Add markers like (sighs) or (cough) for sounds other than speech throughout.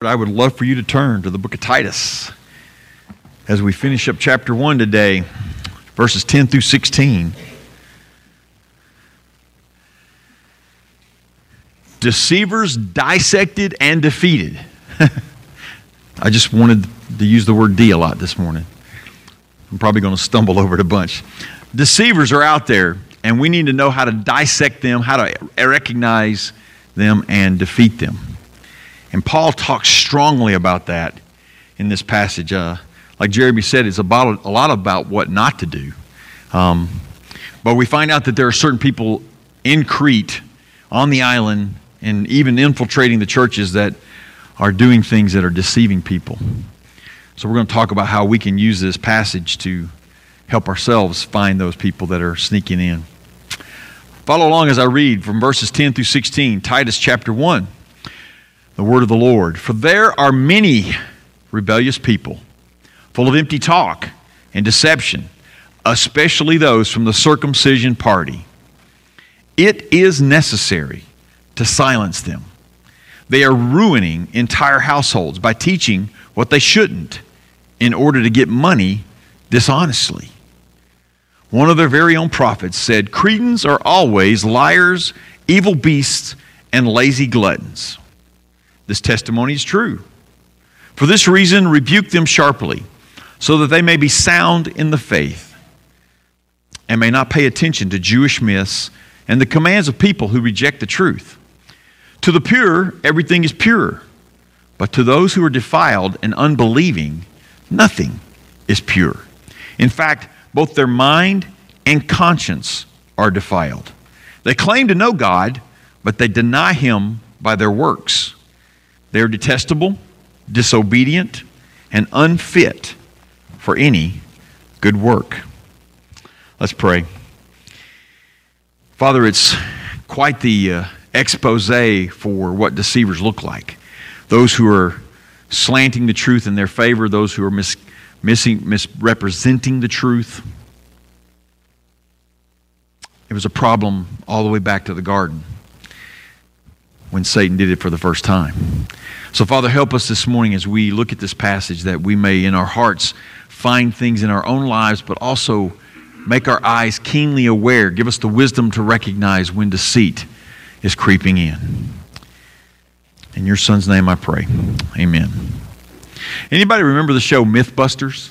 I would love for you to turn to the book of Titus as we finish up chapter 1 today, verses 10 through 16. Deceivers dissected and defeated. (laughs) I just wanted to use the word D a lot this morning. I'm probably going to stumble over it a bunch. Deceivers are out there, and we need to know how to dissect them, how to recognize them, and defeat them. And Paul talks strongly about that in this passage. Uh, like Jeremy said, it's about, a lot about what not to do. Um, but we find out that there are certain people in Crete, on the island, and even infiltrating the churches that are doing things that are deceiving people. So we're going to talk about how we can use this passage to help ourselves find those people that are sneaking in. Follow along as I read from verses 10 through 16, Titus chapter 1 the word of the Lord. For there are many rebellious people, full of empty talk and deception, especially those from the circumcision party. It is necessary to silence them. They are ruining entire households by teaching what they shouldn't in order to get money dishonestly. One of their very own prophets said, Cretans are always liars, evil beasts, and lazy gluttons. This testimony is true. For this reason, rebuke them sharply, so that they may be sound in the faith and may not pay attention to Jewish myths and the commands of people who reject the truth. To the pure, everything is pure, but to those who are defiled and unbelieving, nothing is pure. In fact, both their mind and conscience are defiled. They claim to know God, but they deny Him by their works. They are detestable, disobedient, and unfit for any good work. Let's pray. Father, it's quite the uh, expose for what deceivers look like. Those who are slanting the truth in their favor, those who are mis- missing, misrepresenting the truth. It was a problem all the way back to the garden when Satan did it for the first time. So, Father, help us this morning as we look at this passage that we may in our hearts find things in our own lives, but also make our eyes keenly aware. Give us the wisdom to recognize when deceit is creeping in. In your son's name I pray. Amen. Anybody remember the show Mythbusters?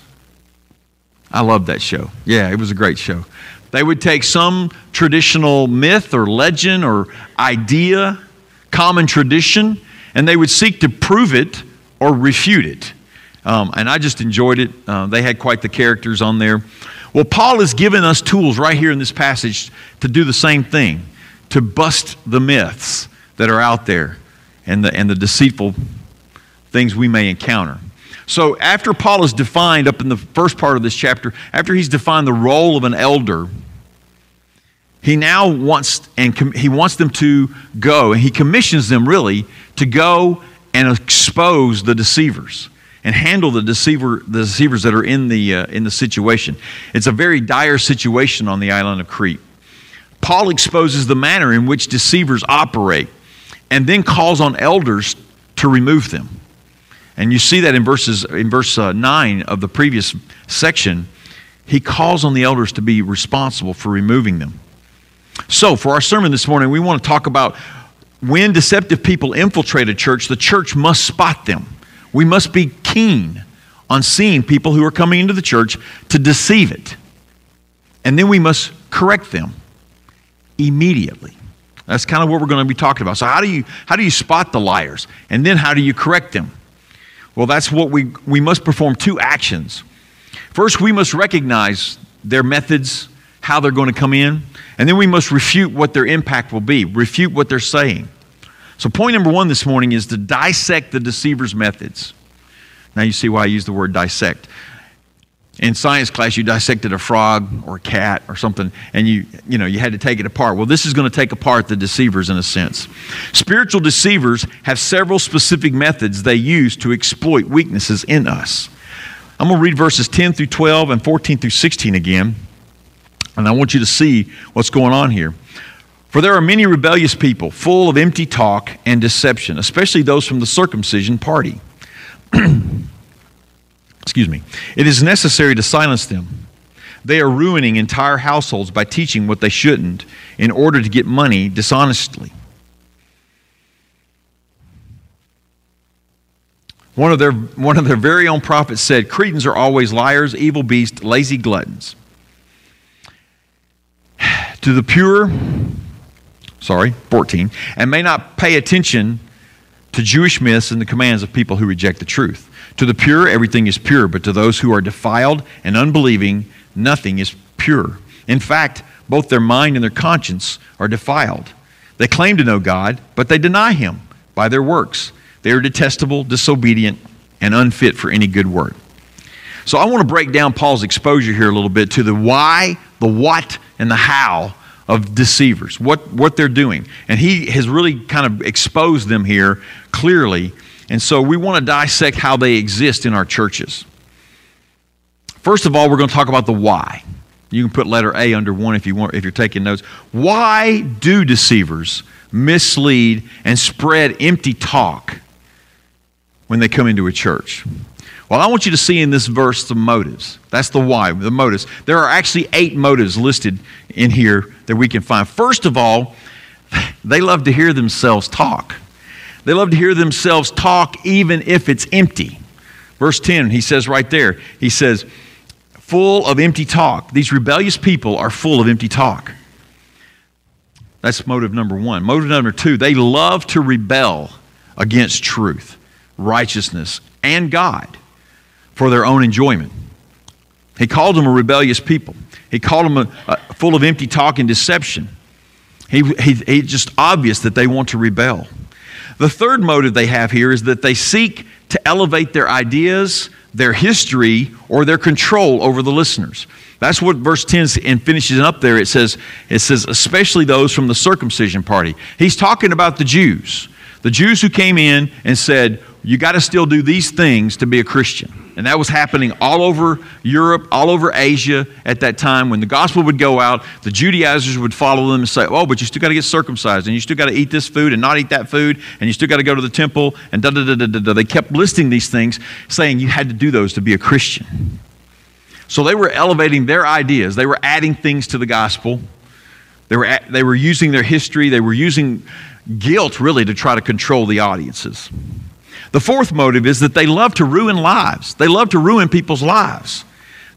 I loved that show. Yeah, it was a great show. They would take some traditional myth or legend or idea common tradition, and they would seek to prove it or refute it. Um, and I just enjoyed it. Uh, they had quite the characters on there. Well, Paul has given us tools right here in this passage to do the same thing, to bust the myths that are out there and the, and the deceitful things we may encounter. So, after Paul has defined, up in the first part of this chapter, after he's defined the role of an elder, he now wants and com- he wants them to go and he commissions them really to go and expose the deceivers and handle the deceiver the deceivers that are in the uh, in the situation. It's a very dire situation on the island of crete. Paul exposes the manner in which deceivers operate and then calls on elders to remove them. And you see that in verses in verse uh, 9 of the previous section. He calls on the elders to be responsible for removing them so, for our sermon this morning, we want to talk about when deceptive people infiltrate a church, the church must spot them. We must be keen on seeing people who are coming into the church to deceive it. And then we must correct them immediately. That's kind of what we're going to be talking about. So how do you how do you spot the liars? And then how do you correct them? Well, that's what we we must perform two actions. First, we must recognize their methods, how they're going to come in. And then we must refute what their impact will be, refute what they're saying. So, point number one this morning is to dissect the deceiver's methods. Now, you see why I use the word dissect. In science class, you dissected a frog or a cat or something, and you, you know, you had to take it apart. Well, this is going to take apart the deceivers in a sense. Spiritual deceivers have several specific methods they use to exploit weaknesses in us. I'm going to read verses 10 through 12 and 14 through 16 again. And I want you to see what's going on here. For there are many rebellious people, full of empty talk and deception, especially those from the circumcision party. (clears throat) Excuse me. It is necessary to silence them. They are ruining entire households by teaching what they shouldn't in order to get money dishonestly. One of, their, one of their very own prophets said, Cretans are always liars, evil beasts, lazy gluttons. To the pure, sorry, 14, and may not pay attention to Jewish myths and the commands of people who reject the truth. To the pure, everything is pure, but to those who are defiled and unbelieving, nothing is pure. In fact, both their mind and their conscience are defiled. They claim to know God, but they deny Him by their works. They are detestable, disobedient, and unfit for any good work. So I want to break down Paul's exposure here a little bit to the why, the what, and the how of deceivers, what, what they're doing. And he has really kind of exposed them here clearly. And so we want to dissect how they exist in our churches. First of all, we're going to talk about the why. You can put letter A under one if you want if you're taking notes. Why do deceivers mislead and spread empty talk when they come into a church? Well, I want you to see in this verse the motives. That's the why, the motives. There are actually eight motives listed in here that we can find. First of all, (laughs) they love to hear themselves talk. They love to hear themselves talk even if it's empty. Verse 10, he says right there, he says, full of empty talk. These rebellious people are full of empty talk. That's motive number one. Motive number two, they love to rebel against truth, righteousness, and God for their own enjoyment. He called them a rebellious people. He called them a, a, full of empty talk and deception. He, he, it's just obvious that they want to rebel. The third motive they have here is that they seek to elevate their ideas, their history, or their control over the listeners. That's what verse 10 and finishes up there. It says, it says, especially those from the circumcision party. He's talking about the Jews. The Jews who came in and said, You got to still do these things to be a Christian. And that was happening all over Europe, all over Asia at that time. When the gospel would go out, the Judaizers would follow them and say, Oh, but you still got to get circumcised, and you still got to eat this food and not eat that food, and you still got to go to the temple, and da da da da da. They kept listing these things, saying you had to do those to be a Christian. So they were elevating their ideas, they were adding things to the gospel. They were, they were using their history, they were using guilt really to try to control the audiences. The fourth motive is that they love to ruin lives. They love to ruin people's lives.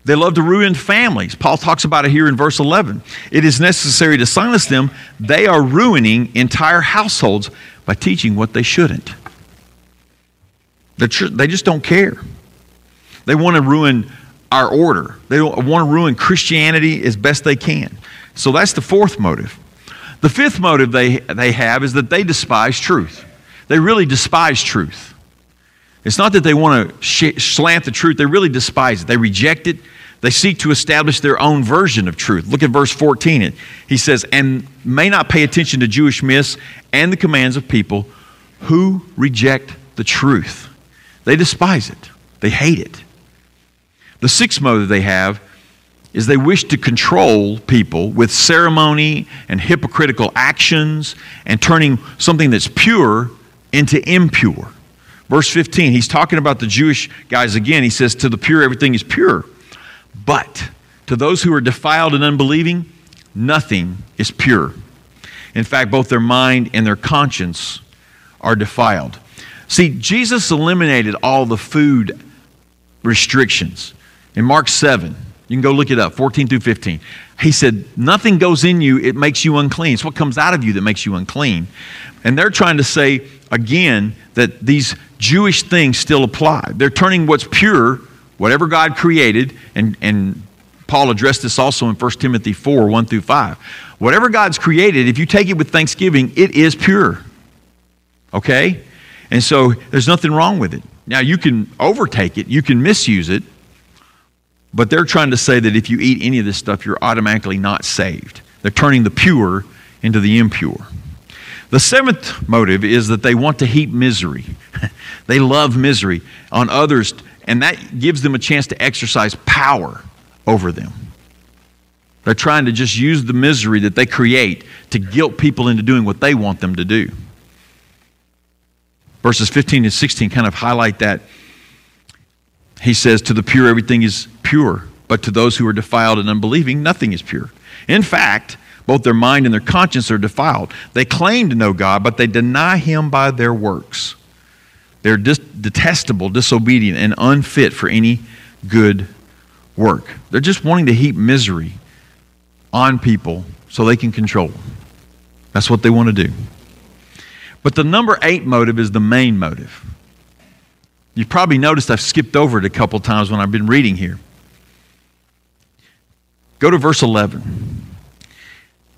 They love to ruin families. Paul talks about it here in verse 11. It is necessary to silence them. They are ruining entire households by teaching what they shouldn't. They just don't care. They want to ruin our order, they want to ruin Christianity as best they can. So that's the fourth motive. The fifth motive they, they have is that they despise truth. They really despise truth. It's not that they want to sh- slant the truth, they really despise it. They reject it. They seek to establish their own version of truth. Look at verse 14. He says, and may not pay attention to Jewish myths and the commands of people who reject the truth. They despise it, they hate it. The sixth motive they have is they wish to control people with ceremony and hypocritical actions and turning something that's pure into impure. Verse 15, he's talking about the Jewish guys again. He says, To the pure, everything is pure. But to those who are defiled and unbelieving, nothing is pure. In fact, both their mind and their conscience are defiled. See, Jesus eliminated all the food restrictions. In Mark 7, you can go look it up, 14 through 15. He said, Nothing goes in you, it makes you unclean. It's what comes out of you that makes you unclean. And they're trying to say, again, that these Jewish things still apply. They're turning what's pure, whatever God created, and, and Paul addressed this also in 1 Timothy 4 1 through 5. Whatever God's created, if you take it with thanksgiving, it is pure. Okay? And so there's nothing wrong with it. Now, you can overtake it, you can misuse it, but they're trying to say that if you eat any of this stuff, you're automatically not saved. They're turning the pure into the impure. The seventh motive is that they want to heap misery. (laughs) they love misery on others, and that gives them a chance to exercise power over them. They're trying to just use the misery that they create to guilt people into doing what they want them to do. Verses 15 and 16 kind of highlight that. He says, To the pure, everything is pure, but to those who are defiled and unbelieving, nothing is pure. In fact, both their mind and their conscience are defiled. They claim to know God, but they deny Him by their works. They're dis- detestable, disobedient, and unfit for any good work. They're just wanting to heap misery on people so they can control them. That's what they want to do. But the number eight motive is the main motive. You've probably noticed I've skipped over it a couple times when I've been reading here. Go to verse 11.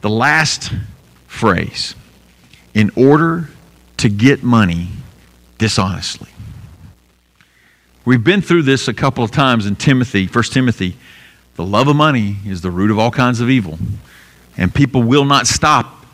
The last phrase in order to get money dishonestly. We've been through this a couple of times in Timothy, 1 Timothy. The love of money is the root of all kinds of evil. And people will not stop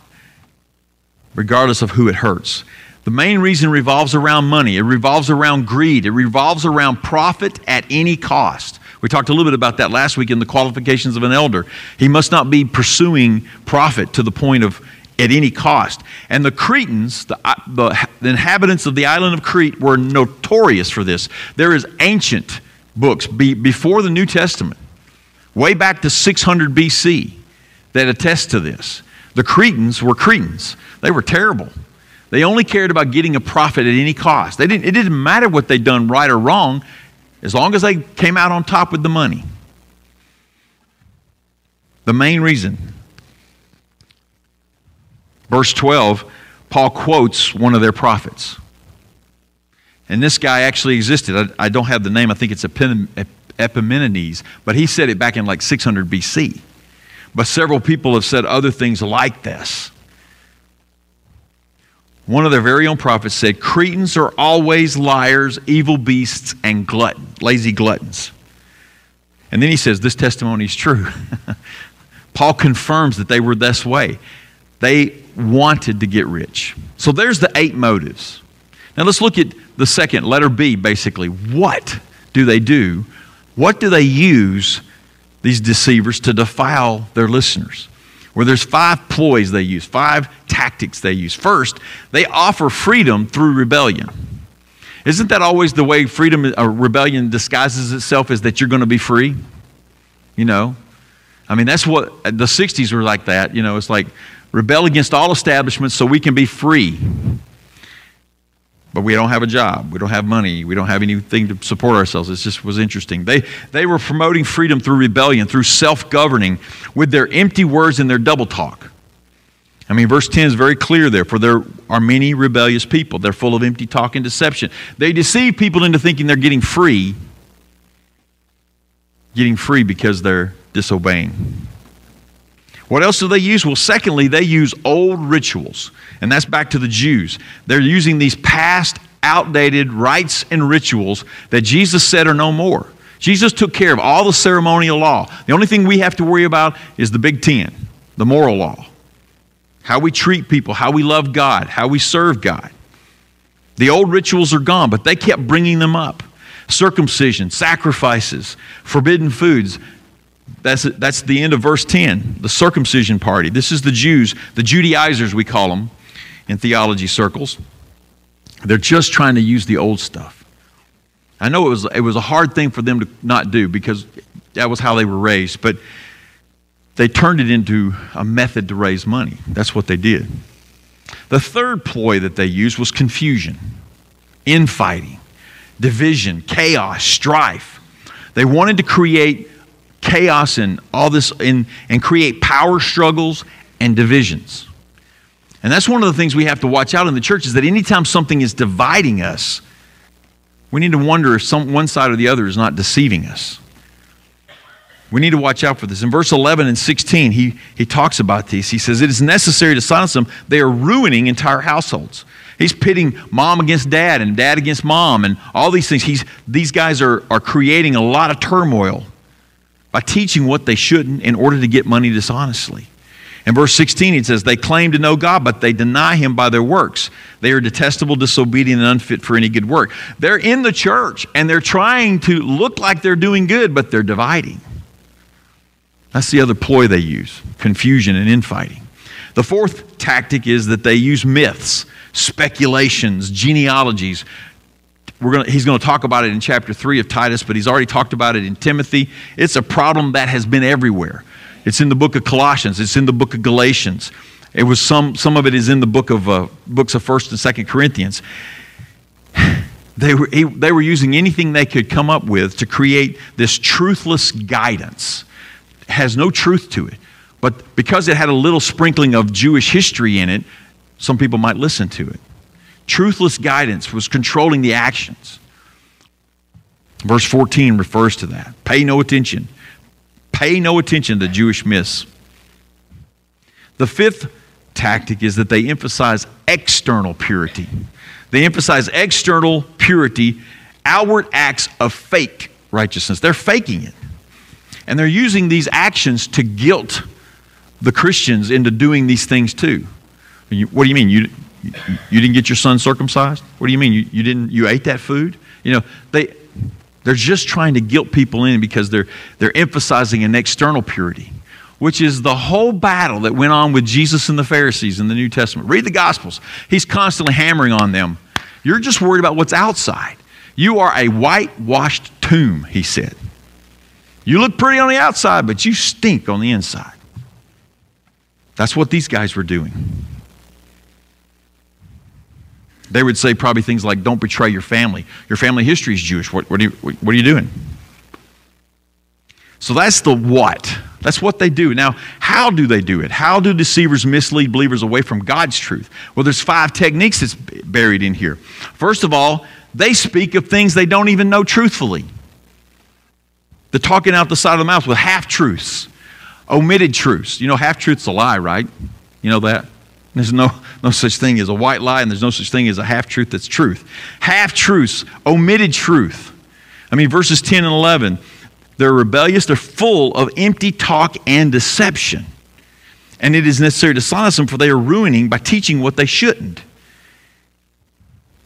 regardless of who it hurts. The main reason revolves around money. It revolves around greed. It revolves around profit at any cost. We talked a little bit about that last week in the qualifications of an elder. He must not be pursuing profit to the point of at any cost. And the Cretans, the, uh, the, the inhabitants of the island of Crete, were notorious for this. There is ancient books be, before the New Testament, way back to 600 BC, that attest to this. The Cretans were Cretans. They were terrible. They only cared about getting a profit at any cost. They didn't, it didn't matter what they'd done right or wrong, as long as they came out on top with the money. The main reason. Verse 12, Paul quotes one of their prophets. And this guy actually existed. I, I don't have the name, I think it's Epimenides, but he said it back in like 600 BC. But several people have said other things like this. One of their very own prophets said, Cretans are always liars, evil beasts, and glutton, lazy gluttons. And then he says, This testimony is true. (laughs) Paul confirms that they were this way. They wanted to get rich. So there's the eight motives. Now let's look at the second, letter B, basically. What do they do? What do they use these deceivers to defile their listeners. Where there's five ploys they use, five tactics they use. First, they offer freedom through rebellion. Isn't that always the way freedom or uh, rebellion disguises itself is that you're going to be free? You know? I mean, that's what the 60s were like that. You know, it's like rebel against all establishments so we can be free but we don't have a job. We don't have money. We don't have anything to support ourselves. It just was interesting. They, they were promoting freedom through rebellion, through self governing, with their empty words and their double talk. I mean, verse 10 is very clear there. For there are many rebellious people. They're full of empty talk and deception. They deceive people into thinking they're getting free, getting free because they're disobeying. What else do they use? Well, secondly, they use old rituals. And that's back to the Jews. They're using these past, outdated rites and rituals that Jesus said are no more. Jesus took care of all the ceremonial law. The only thing we have to worry about is the Big Ten, the moral law. How we treat people, how we love God, how we serve God. The old rituals are gone, but they kept bringing them up circumcision, sacrifices, forbidden foods. That's, that's the end of verse 10, the circumcision party. This is the Jews, the Judaizers, we call them in theology circles. They're just trying to use the old stuff. I know it was, it was a hard thing for them to not do because that was how they were raised, but they turned it into a method to raise money. That's what they did. The third ploy that they used was confusion, infighting, division, chaos, strife. They wanted to create chaos and all this in, and create power struggles and divisions. And that's one of the things we have to watch out in the church is that anytime something is dividing us, we need to wonder if some, one side or the other is not deceiving us. We need to watch out for this. In verse 11 and 16, he, he talks about these. He says, It is necessary to silence them. They are ruining entire households. He's pitting mom against dad and dad against mom and all these things. He's, these guys are, are creating a lot of turmoil by teaching what they shouldn't in order to get money dishonestly. In verse 16, it says, They claim to know God, but they deny Him by their works. They are detestable, disobedient, and unfit for any good work. They're in the church and they're trying to look like they're doing good, but they're dividing. That's the other ploy they use confusion and infighting. The fourth tactic is that they use myths, speculations, genealogies. We're gonna, he's going to talk about it in chapter 3 of Titus, but he's already talked about it in Timothy. It's a problem that has been everywhere. It's in the book of Colossians, it's in the book of Galatians. It was some, some of it is in the book of, uh, books of 1st and 2nd Corinthians. (sighs) They were, they were using anything they could come up with to create this truthless guidance. It has no truth to it. But because it had a little sprinkling of Jewish history in it, some people might listen to it. Truthless guidance was controlling the actions. Verse 14 refers to that. Pay no attention. Pay no attention to Jewish myths. The fifth tactic is that they emphasize external purity. They emphasize external purity, outward acts of fake righteousness. They're faking it. And they're using these actions to guilt the Christians into doing these things too. What do you mean? You, you didn't get your son circumcised? What do you mean? You, you didn't you ate that food? You know, they they're just trying to guilt people in because they're they're emphasizing an external purity which is the whole battle that went on with Jesus and the Pharisees in the New Testament. Read the Gospels. He's constantly hammering on them. You're just worried about what's outside. You are a whitewashed tomb, he said. You look pretty on the outside, but you stink on the inside. That's what these guys were doing. They would say probably things like, Don't betray your family. Your family history is Jewish. What, what, are, you, what are you doing? So that's the what. That's what they do. Now, how do they do it? How do deceivers mislead believers away from God's truth? Well, there's five techniques that's buried in here. First of all, they speak of things they don't even know truthfully. They're talking out the side of the mouth with half truths, omitted truths. You know, half truth's a lie, right? You know that? There's no, no such thing as a white lie, and there's no such thing as a half truth that's truth. Half truths, omitted truth. I mean, verses 10 and 11 they're rebellious, they're full of empty talk and deception. And it is necessary to silence them, for they are ruining by teaching what they shouldn't.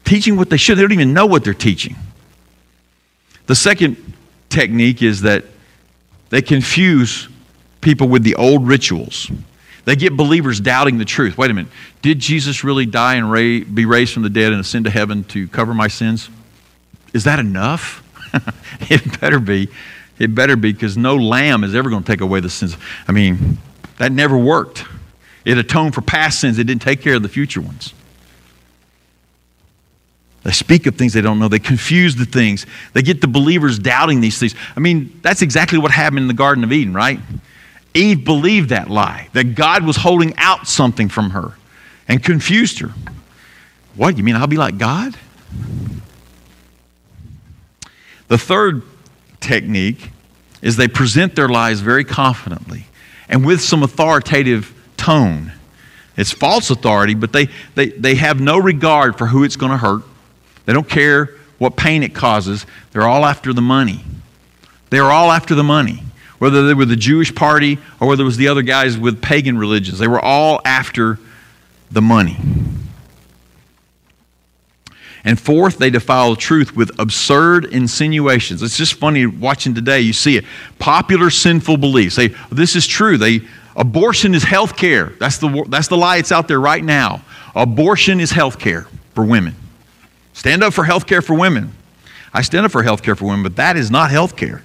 Teaching what they should, they don't even know what they're teaching. The second technique is that they confuse people with the old rituals. They get believers doubting the truth. Wait a minute. Did Jesus really die and ra- be raised from the dead and ascend to heaven to cover my sins? Is that enough? (laughs) it better be. It better be because no lamb is ever going to take away the sins. I mean, that never worked. It atoned for past sins, it didn't take care of the future ones. They speak of things they don't know. They confuse the things. They get the believers doubting these things. I mean, that's exactly what happened in the Garden of Eden, right? Eve believed that lie, that God was holding out something from her and confused her. What? You mean I'll be like God? The third technique is they present their lies very confidently and with some authoritative tone. It's false authority, but they, they, they have no regard for who it's going to hurt. They don't care what pain it causes. They're all after the money. They're all after the money. Whether they were the Jewish party or whether it was the other guys with pagan religions, they were all after the money. And fourth, they defile truth with absurd insinuations. It's just funny watching today. You see it. Popular sinful beliefs. Say, this is true. They, abortion is health care. That's the, that's the lie that's out there right now. Abortion is health care for women. Stand up for health care for women. I stand up for health care for women, but that is not health care.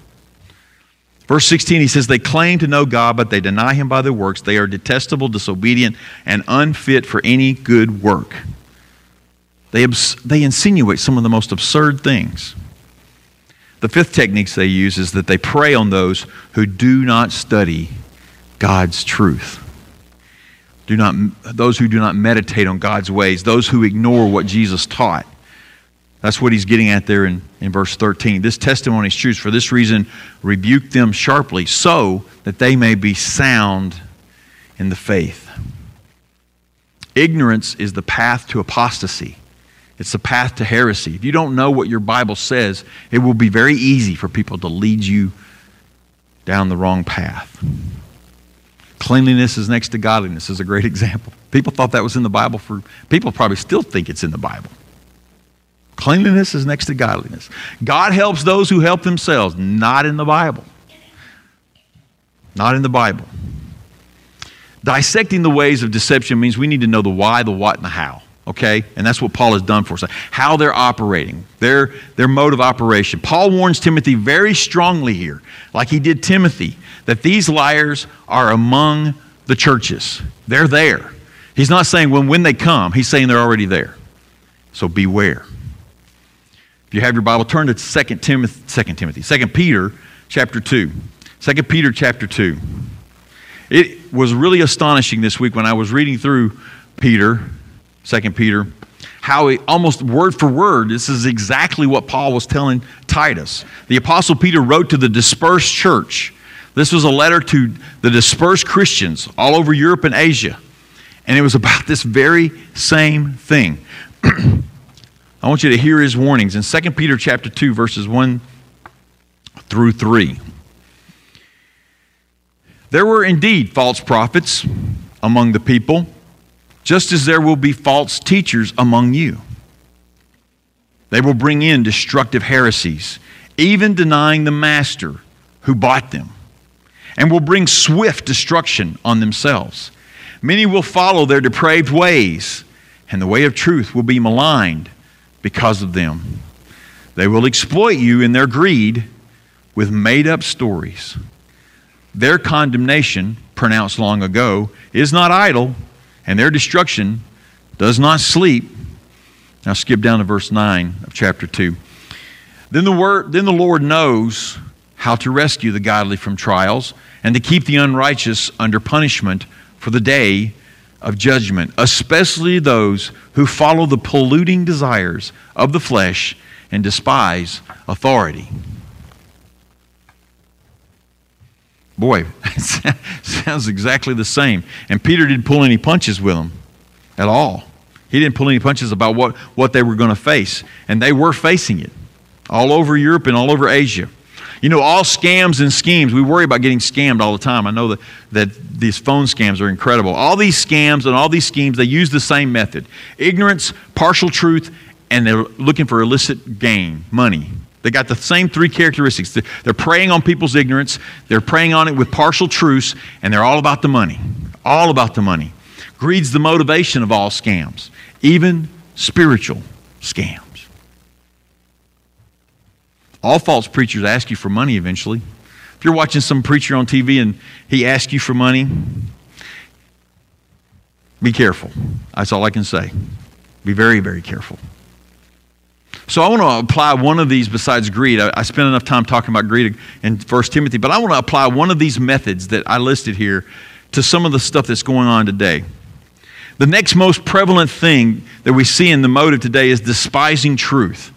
Verse 16, he says, They claim to know God, but they deny him by their works. They are detestable, disobedient, and unfit for any good work. They, they insinuate some of the most absurd things. The fifth technique they use is that they prey on those who do not study God's truth. Do not, those who do not meditate on God's ways, those who ignore what Jesus taught. That's what he's getting at there in, in verse 13. This testimony is true. For this reason, rebuke them sharply so that they may be sound in the faith. Ignorance is the path to apostasy. It's the path to heresy. If you don't know what your Bible says, it will be very easy for people to lead you down the wrong path. Cleanliness is next to godliness is a great (laughs) example. People thought that was in the Bible for people probably still think it's in the Bible. Cleanliness is next to godliness. God helps those who help themselves, not in the Bible. not in the Bible. Dissecting the ways of deception means we need to know the why, the what, and the how. Okay? And that's what Paul has done for us. How they're operating, their, their mode of operation. Paul warns Timothy very strongly here, like he did Timothy, that these liars are among the churches. They're there. He's not saying when, when they come, he's saying they're already there. So beware. If you have your Bible, turn to 2 Timothy, 2 Timothy, 2 Peter chapter 2. 2 Peter chapter 2. It was really astonishing this week when I was reading through Peter, 2 Peter, how almost word for word, this is exactly what Paul was telling Titus. The Apostle Peter wrote to the dispersed church. This was a letter to the dispersed Christians all over Europe and Asia. And it was about this very same thing. (clears throat) I want you to hear his warnings in 2 Peter chapter 2 verses 1 through 3. There were indeed false prophets among the people, just as there will be false teachers among you. They will bring in destructive heresies, even denying the master who bought them, and will bring swift destruction on themselves. Many will follow their depraved ways, and the way of truth will be maligned because of them. They will exploit you in their greed with made up stories their condemnation, pronounced long ago, is not idle, and their destruction does not sleep. Now skip down to verse 9 of chapter 2. Then the, word, then the Lord knows how to rescue the godly from trials and to keep the unrighteous under punishment for the day of judgment, especially those who follow the polluting desires of the flesh and despise authority. Boy, (laughs) sounds exactly the same. And Peter didn't pull any punches with them at all. He didn't pull any punches about what, what they were going to face. And they were facing it all over Europe and all over Asia. You know, all scams and schemes, we worry about getting scammed all the time. I know that, that these phone scams are incredible. All these scams and all these schemes, they use the same method ignorance, partial truth, and they're looking for illicit gain, money. They got the same three characteristics. They're preying on people's ignorance, they're preying on it with partial truths, and they're all about the money. All about the money. Greed's the motivation of all scams, even spiritual scams. All false preachers ask you for money eventually. If you're watching some preacher on TV and he asks you for money, be careful. That's all I can say. Be very, very careful. So I want to apply one of these besides greed. I, I spent enough time talking about greed in 1 Timothy, but I want to apply one of these methods that I listed here to some of the stuff that's going on today. The next most prevalent thing that we see in the motive today is despising truth,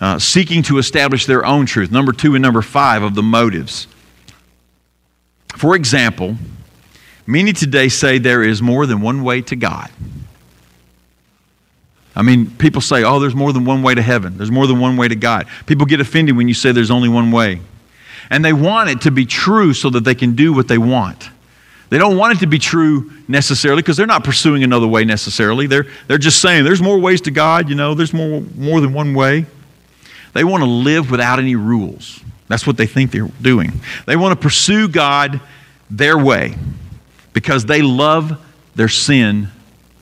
uh, seeking to establish their own truth. Number two and number five of the motives. For example, many today say there is more than one way to God. I mean, people say, oh, there's more than one way to heaven, there's more than one way to God. People get offended when you say there's only one way. And they want it to be true so that they can do what they want. They don't want it to be true necessarily because they're not pursuing another way necessarily. They're, they're just saying there's more ways to God, you know, there's more, more than one way. They want to live without any rules. That's what they think they're doing. They want to pursue God their way because they love their sin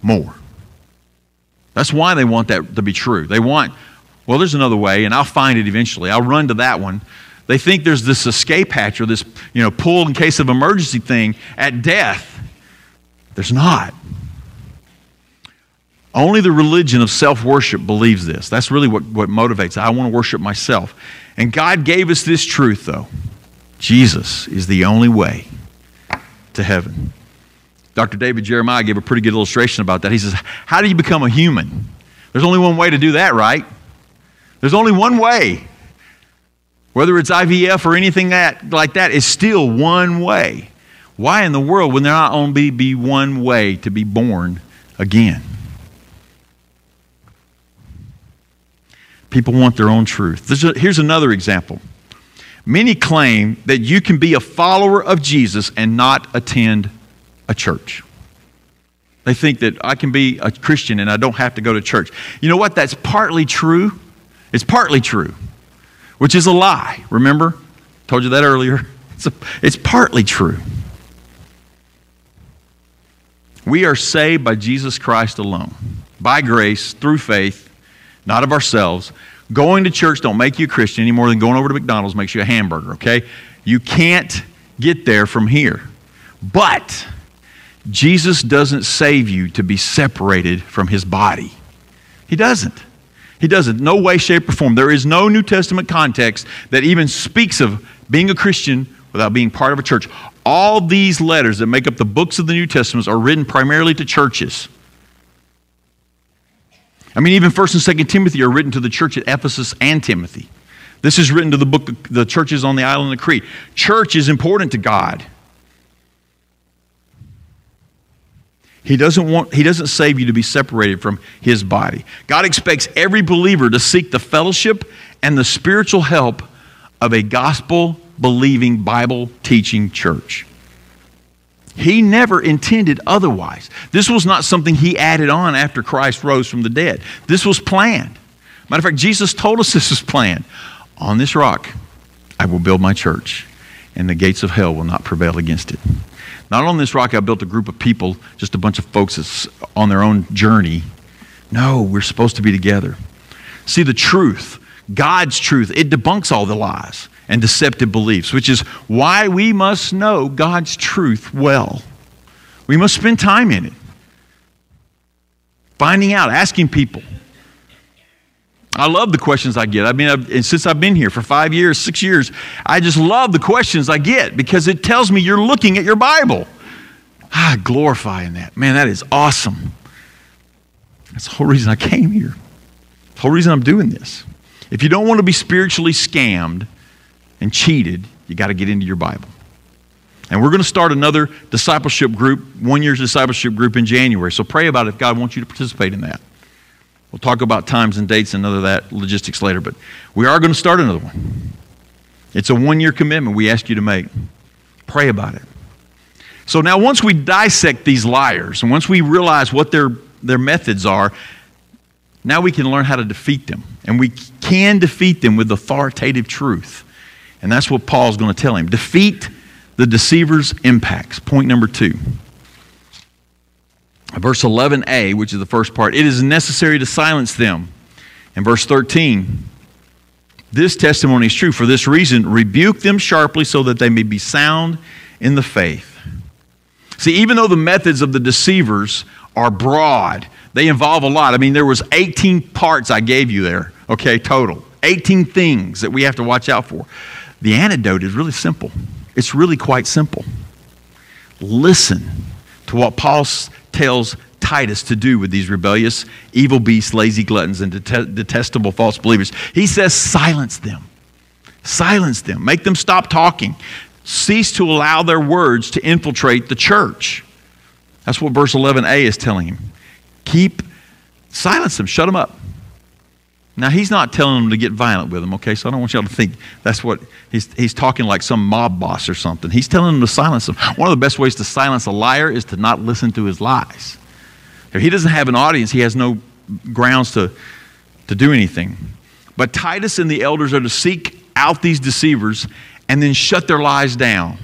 more. That's why they want that to be true. They want, well, there's another way, and I'll find it eventually. I'll run to that one. They think there's this escape hatch or this, you know, pull in case of emergency thing at death. There's not. Only the religion of self worship believes this. That's really what, what motivates. I want to worship myself. And God gave us this truth, though Jesus is the only way to heaven. Dr. David Jeremiah gave a pretty good illustration about that. He says, How do you become a human? There's only one way to do that, right? There's only one way. Whether it's IVF or anything that, like that, is still one way. Why in the world would there not only be one way to be born again? People want their own truth. Here's another example. Many claim that you can be a follower of Jesus and not attend a church. They think that I can be a Christian and I don't have to go to church. You know what? That's partly true. It's partly true, which is a lie. Remember? Told you that earlier. (laughs) It's, a, it's partly true. We are saved by Jesus Christ alone, by grace, through faith, not of ourselves. Going to church don't make you a Christian any more than going over to McDonald's makes you a hamburger, okay? You can't get there from here. But Jesus doesn't save you to be separated from his body. He doesn't. He doesn't. No way, shape, or form. There is no New Testament context that even speaks of being a Christian without being part of a church. All these letters that make up the books of the New Testament are written primarily to churches. I mean, even 1st and 2nd Timothy are written to the church at Ephesus and Timothy. This is written to the book, the churches on the island of Crete. Church is important to God. He doesn't want he doesn't save you to be separated from his body. God expects every believer to seek the fellowship and the spiritual help of a gospel believing Bible teaching church. He never intended otherwise. This was not something he added on after Christ rose from the dead. This was planned. Matter of fact, Jesus told us (laughs) this was planned. On this rock, I will build my church, and the gates of hell will not prevail against it. Not on this rock, I built a group of people, just a bunch of folks that's on their own journey. No, we're supposed to be together. See, the truth, God's truth, it debunks all the lies and deceptive beliefs, which is why we must know God's truth well. We must spend time in it, finding out, asking people. I love the questions I get. I mean, I've, since I've been here for five years, six years, I just love the questions I get because it tells me you're looking at your Bible. Ah, I glorify in that. Man, that is awesome. That's the whole reason I came here. The whole reason I'm doing this. If you don't want to be spiritually scammed and cheated, you got to get into your Bible. And we're going to start another discipleship group, one year's discipleship group in January. So pray about it if God wants you to participate in that. We'll talk about times and dates and other that logistics later, but we are going to start another one. It's a one year commitment we ask you to make. Pray about it. So now, once we dissect these liars and once we realize what their, their methods are, now we can learn how to defeat them. And we can defeat them with authoritative truth. And that's what Paul's going to tell him. Defeat the deceiver's impacts. Point number two verse 11a, which is the first part, it is necessary to silence them. In verse 13, this testimony is true. For this reason, rebuke them sharply so that they may be sound in the faith. See, even though the methods of the deceivers are broad, they involve a lot. I mean, there was 18 parts I gave you there, okay, total. 18 things that we have to watch out for. The antidote is really simple. It's really quite simple. Listen to what Paul tells Titus to do with these rebellious, evil beasts, lazy gluttons, and det- detestable false believers. He says, silence them. Silence them. Make them stop talking. Cease to allow their words to infiltrate the church. That's what verse 11a is telling him. Keep, silence them, shut them up. Now, he's not telling them to get violent with them, okay? So I don't want y'all to think that's what he's, he's talking like some mob boss or something. He's telling them to silence them. One of the best ways to silence a liar is to not listen to his lies. If he doesn't have an audience, he has no grounds to, to do anything. But Titus and the elders are to seek out these deceivers and then shut their lies down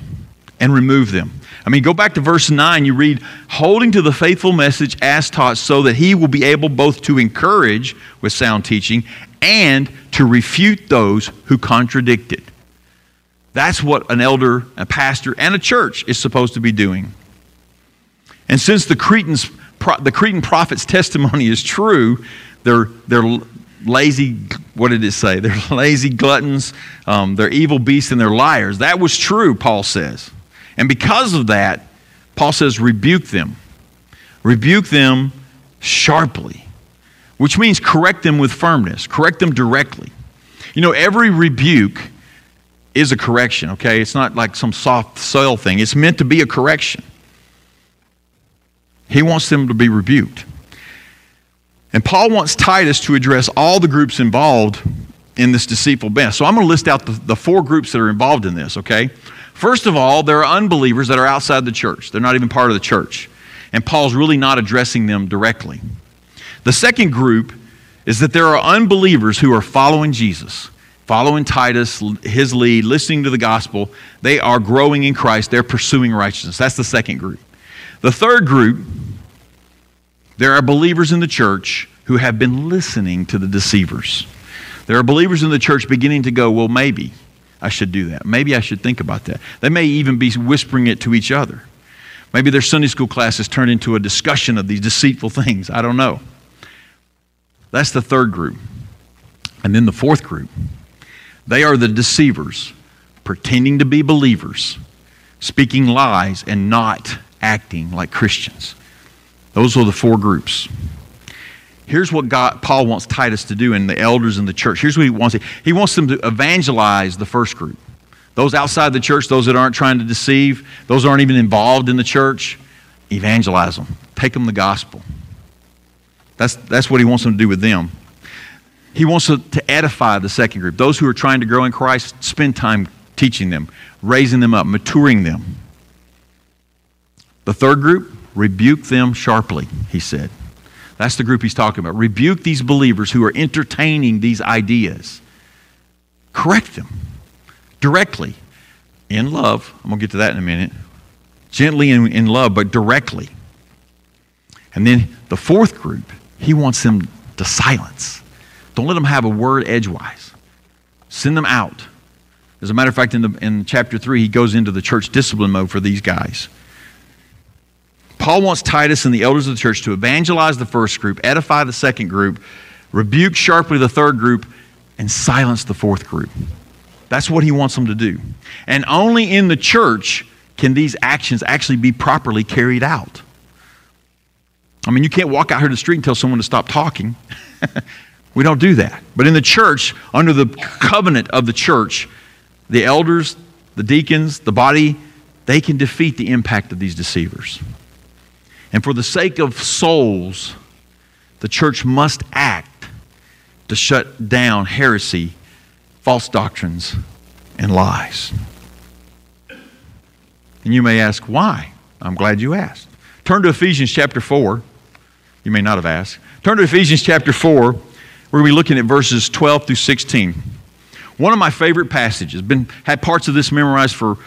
and remove them. I mean, go back to verse 9. You read, holding to the faithful message as taught, so that he will be able both to encourage with sound teaching and to refute those who contradict it. That's what an elder, a pastor, and a church is supposed to be doing. And since the, Cretans, the Cretan prophet's (laughs) testimony is true, they're, they're lazy, what did it say? (laughs) They're lazy gluttons, um, they're evil beasts, and they're liars. That was true, Paul says. And because of that, Paul says, rebuke them. Rebuke them sharply, which means correct them with firmness, correct them directly. You know, every rebuke is a correction, okay? It's not like some soft soil thing, it's meant to be a correction. He wants them to be rebuked. And Paul wants Titus to address all the groups involved in this deceitful mess. So I'm going to list out the, the four groups that are involved in this, okay? First of all, there are unbelievers that are outside the church. They're not even part of the church. And Paul's really not addressing them directly. The second group is that there are unbelievers who are following Jesus, following Titus, his lead, listening to the gospel. They are growing in Christ. They're pursuing righteousness. That's the second group. The third group, there are believers in the church who have been listening to the deceivers. There are believers in the church beginning to go, well, maybe I should do that. Maybe I should think about that. They may even be whispering it to each other. Maybe their Sunday school class has turned into a discussion of these deceitful things. I don't know. That's the third group. And then the fourth group they are the deceivers, pretending to be believers, speaking lies, and not acting like Christians. Those are the four groups. Here's what God, Paul wants Titus to do and the elders in the church. Here's what he wants. He wants them to evangelize the first group. Those outside the church, those that aren't trying to deceive, those aren't even involved in the church, evangelize them. Take them the gospel. That's, that's what he wants them to do with them. He wants to, to edify the second group. Those who are trying to grow in Christ, spend time teaching them, raising them up, maturing them. The third group, rebuke them sharply, he said. That's the group he's talking about. Rebuke these believers who are entertaining these ideas. Correct them directly in love. I'm going to get to that in a minute. Gently in, in love, but directly. And then the fourth group, he wants them to silence. Don't let them have a word edgewise. Send them out. As a matter of fact, in, the, in chapter 3, he goes into the church discipline mode for these guys. Paul wants Titus and the elders of the church to evangelize the first group, edify the second group, rebuke sharply the third group, and silence the fourth group. That's what he wants them to do. And only in the church can these actions actually be properly carried out. I mean, you can't walk out here to the street and tell someone to stop talking. (laughs) We don't do that. But in the church, under the covenant of the church, the elders, the deacons, the body, they can defeat the impact of these deceivers. And for the sake of souls, the church must act to shut down heresy, false doctrines, and lies. And you may ask, why? I'm glad you asked. Turn to Ephesians chapter 4. You may not have asked. Turn to Ephesians chapter 4 we're going to be looking at verses 12 through 16. One of my favorite passages, been had parts of this memorized for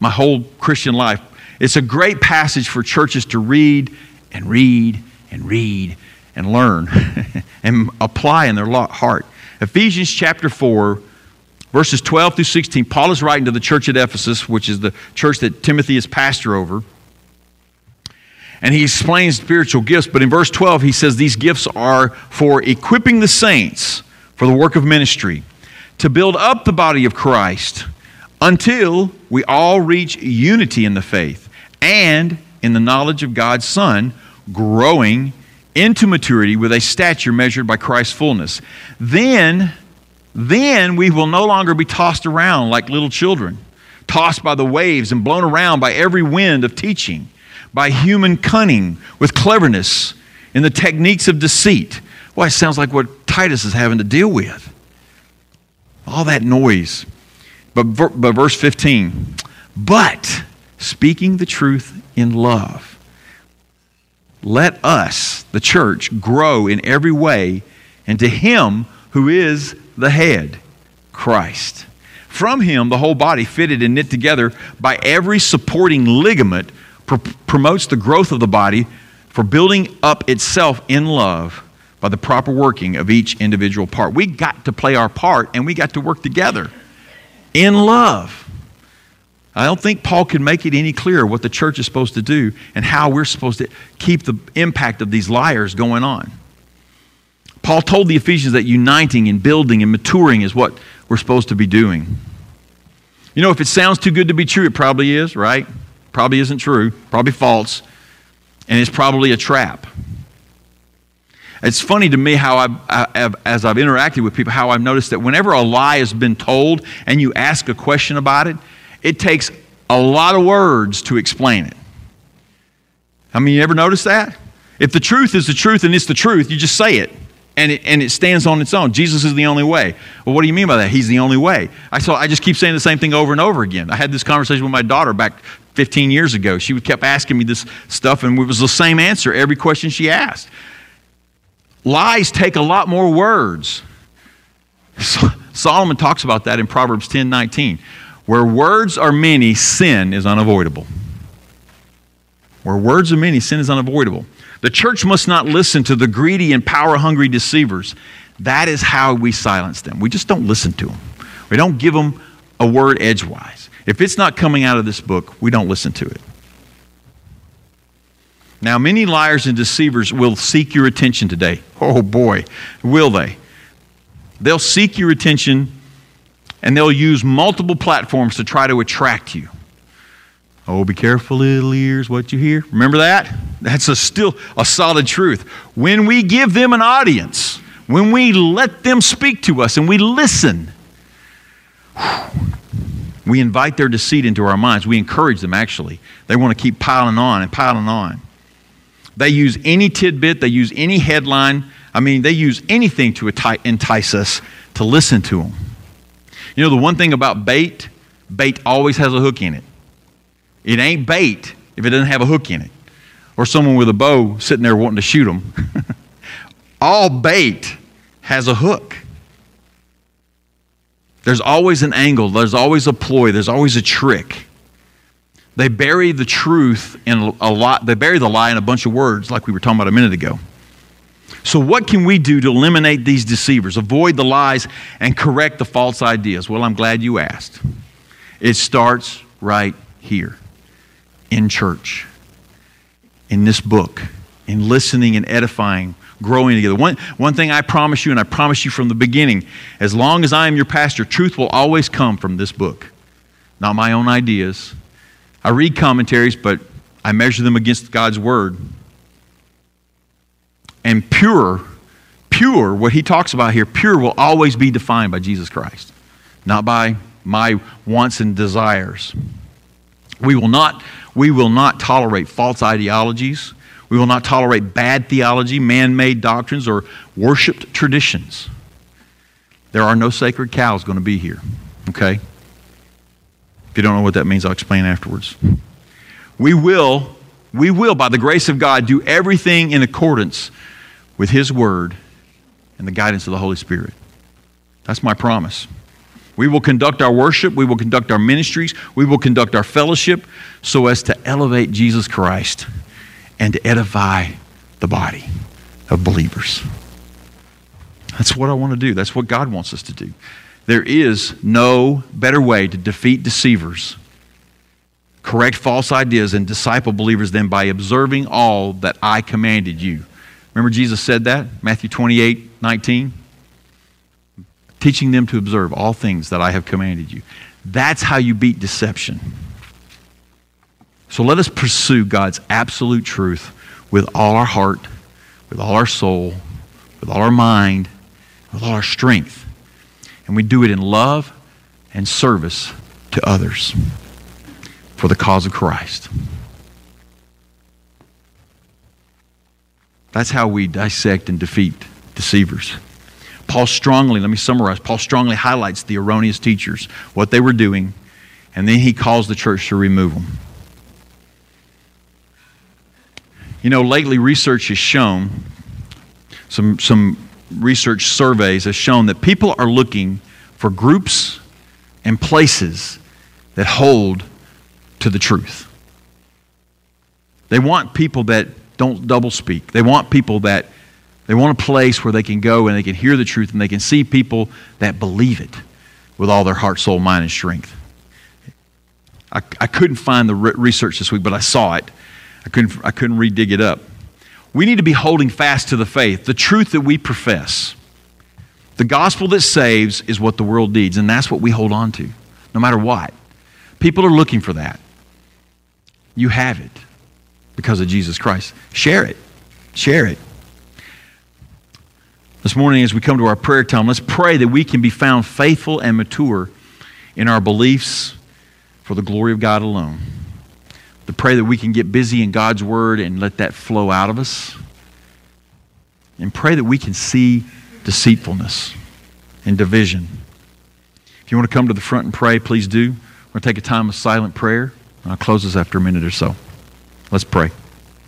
my whole Christian life. It's a great passage for churches to read and read and read and learn (laughs) and apply in their heart. Ephesians chapter 4, verses 12 through 16. Paul is writing to the church at Ephesus, which is the church that Timothy is pastor over and he explains spiritual gifts. But in verse 12, he says these gifts are for equipping the saints for the work of ministry, to build up the body of Christ until we all reach unity in the faith and in the knowledge of God's Son, growing into maturity with a stature measured by Christ's fullness. Then, then we will no longer be tossed around like little children, tossed by the waves and blown around by every wind of teaching by human cunning, with cleverness, in the techniques of deceit. Well, it sounds like what Titus is having to deal with. All that noise. But, but verse 15, but speaking the truth in love, let us, the church, grow in every way into Him who is the head, Christ. From Him, the whole body, fitted and knit together by every supporting ligament pr- promotes the growth of the body for building up itself in love by the proper working of each individual part. We got to play our part and we got to work together in love. I don't think Paul can make it any clearer what the church is supposed to do and how we're supposed to keep the impact of these liars going on. Paul told the Ephesians that uniting and building and maturing is what we're supposed to be doing. You know, if it sounds too good to be true, it probably is, right? Probably isn't true, probably false, and it's probably a trap. It's funny to me how I've, I, have as I've interacted with people, how I've noticed that whenever a lie has been told and you ask a question about it, it takes a lot of words to explain it. I mean, you ever notice that? If the truth is the truth and it's the truth, you just say it and it, and it stands on its own. Jesus is the only way. Well, what do you mean by that? He's the only way. I, saw, I just keep saying the same thing over and over again. I had this conversation with my daughter back 15 years ago. She kept asking me this stuff, and it was the same answer every question she asked. Lies take a lot more words. So (laughs) Solomon talks about that in Proverbs 10 19. Where words are many, sin is unavoidable. Where words are many, sin is unavoidable. The church must not listen to the greedy and power hungry deceivers. That is how we silence them. We just don't listen to them. We don't give them a word edgewise. If it's not coming out of this book, we don't listen to it. Now, many liars and deceivers will seek your attention today. Oh boy, will they? They'll seek your attention and they'll use multiple platforms to try to attract you. Oh, be careful, little ears, what you hear. Remember that? That's a still a solid truth. When we give them an audience, when we let them speak to us and we listen, we invite their deceit into our minds. We encourage them, actually. They want to keep piling on and piling on. They use any tidbit, they use any headline. I mean, they use anything to entice us to listen to them. You know, the one thing about bait, bait always has a hook in it. It ain't bait if it doesn't have a hook in it. Or someone with a bow sitting there wanting to shoot them. (laughs) All bait has a hook. There's always an angle, there's always a ploy, there's always a trick. They bury the truth in a lot, they bury the lie in a bunch of words, like we were talking about a minute ago. So, what can we do to eliminate these deceivers, avoid the lies, and correct the false ideas? Well, I'm glad you asked. It starts right here in church, in this book, in listening and edifying, growing together. One, one thing I promise you, and I promise you from the beginning as long as I am your pastor, truth will always come from this book, not my own ideas, I read commentaries, but I measure them against God's word. And pure, pure, what he talks about here, pure will always be defined by Jesus Christ, not by my wants and desires. We will not, we will not tolerate false ideologies. We will not tolerate bad theology, man made doctrines, or worshiped traditions. There are no sacred cows going to be here, okay? If you don't know what that means, I'll explain afterwards. We will, we will, by the grace of God, do everything in accordance with His Word and the guidance of the Holy Spirit. That's my promise. We will conduct our worship, we will conduct our ministries, we will conduct our fellowship so as to elevate Jesus Christ and to edify the body of believers. That's what I want to do. That's what God wants us to do. There is no better way to defeat deceivers, correct false ideas, and disciple believers then by observing all that I commanded you. Remember, Jesus said that? Matthew 28 19. Teaching them to observe all things that I have commanded you. That's how you beat deception. So let us pursue God's absolute truth with all our heart, with all our soul, with all our mind, with all our strength and we do it in love and service to others for the cause of Christ. That's how we dissect and defeat deceivers. Paul strongly, let me summarize, Paul strongly highlights the erroneous teachers, what they were doing, and then he calls the church to remove them. You know, lately research has shown, some, some research surveys have shown that people are looking for groups and places that hold to the truth. They want people that don't double speak. They want people that they want a place where they can go and they can hear the truth and they can see people that believe it with all their heart, soul, mind, and strength. I, I couldn't find the re- research this week, but I saw it. I couldn't, I couldn't re-dig it up. We need to be holding fast to the faith, the truth that we profess. The gospel that saves is what the world needs, and that's what we hold on to, no matter what. People are looking for that. You have it because of Jesus Christ. Share it. Share it. This morning, as we come to our prayer time, let's pray that we can be found faithful and mature in our beliefs for the glory of God alone to pray that we can get busy in God's Word and let that flow out of us. And pray that we can see deceitfulness and division. If you want to come to the front and pray, please do. We're going to take a time of silent prayer. I'll close this after a minute or so. Let's pray.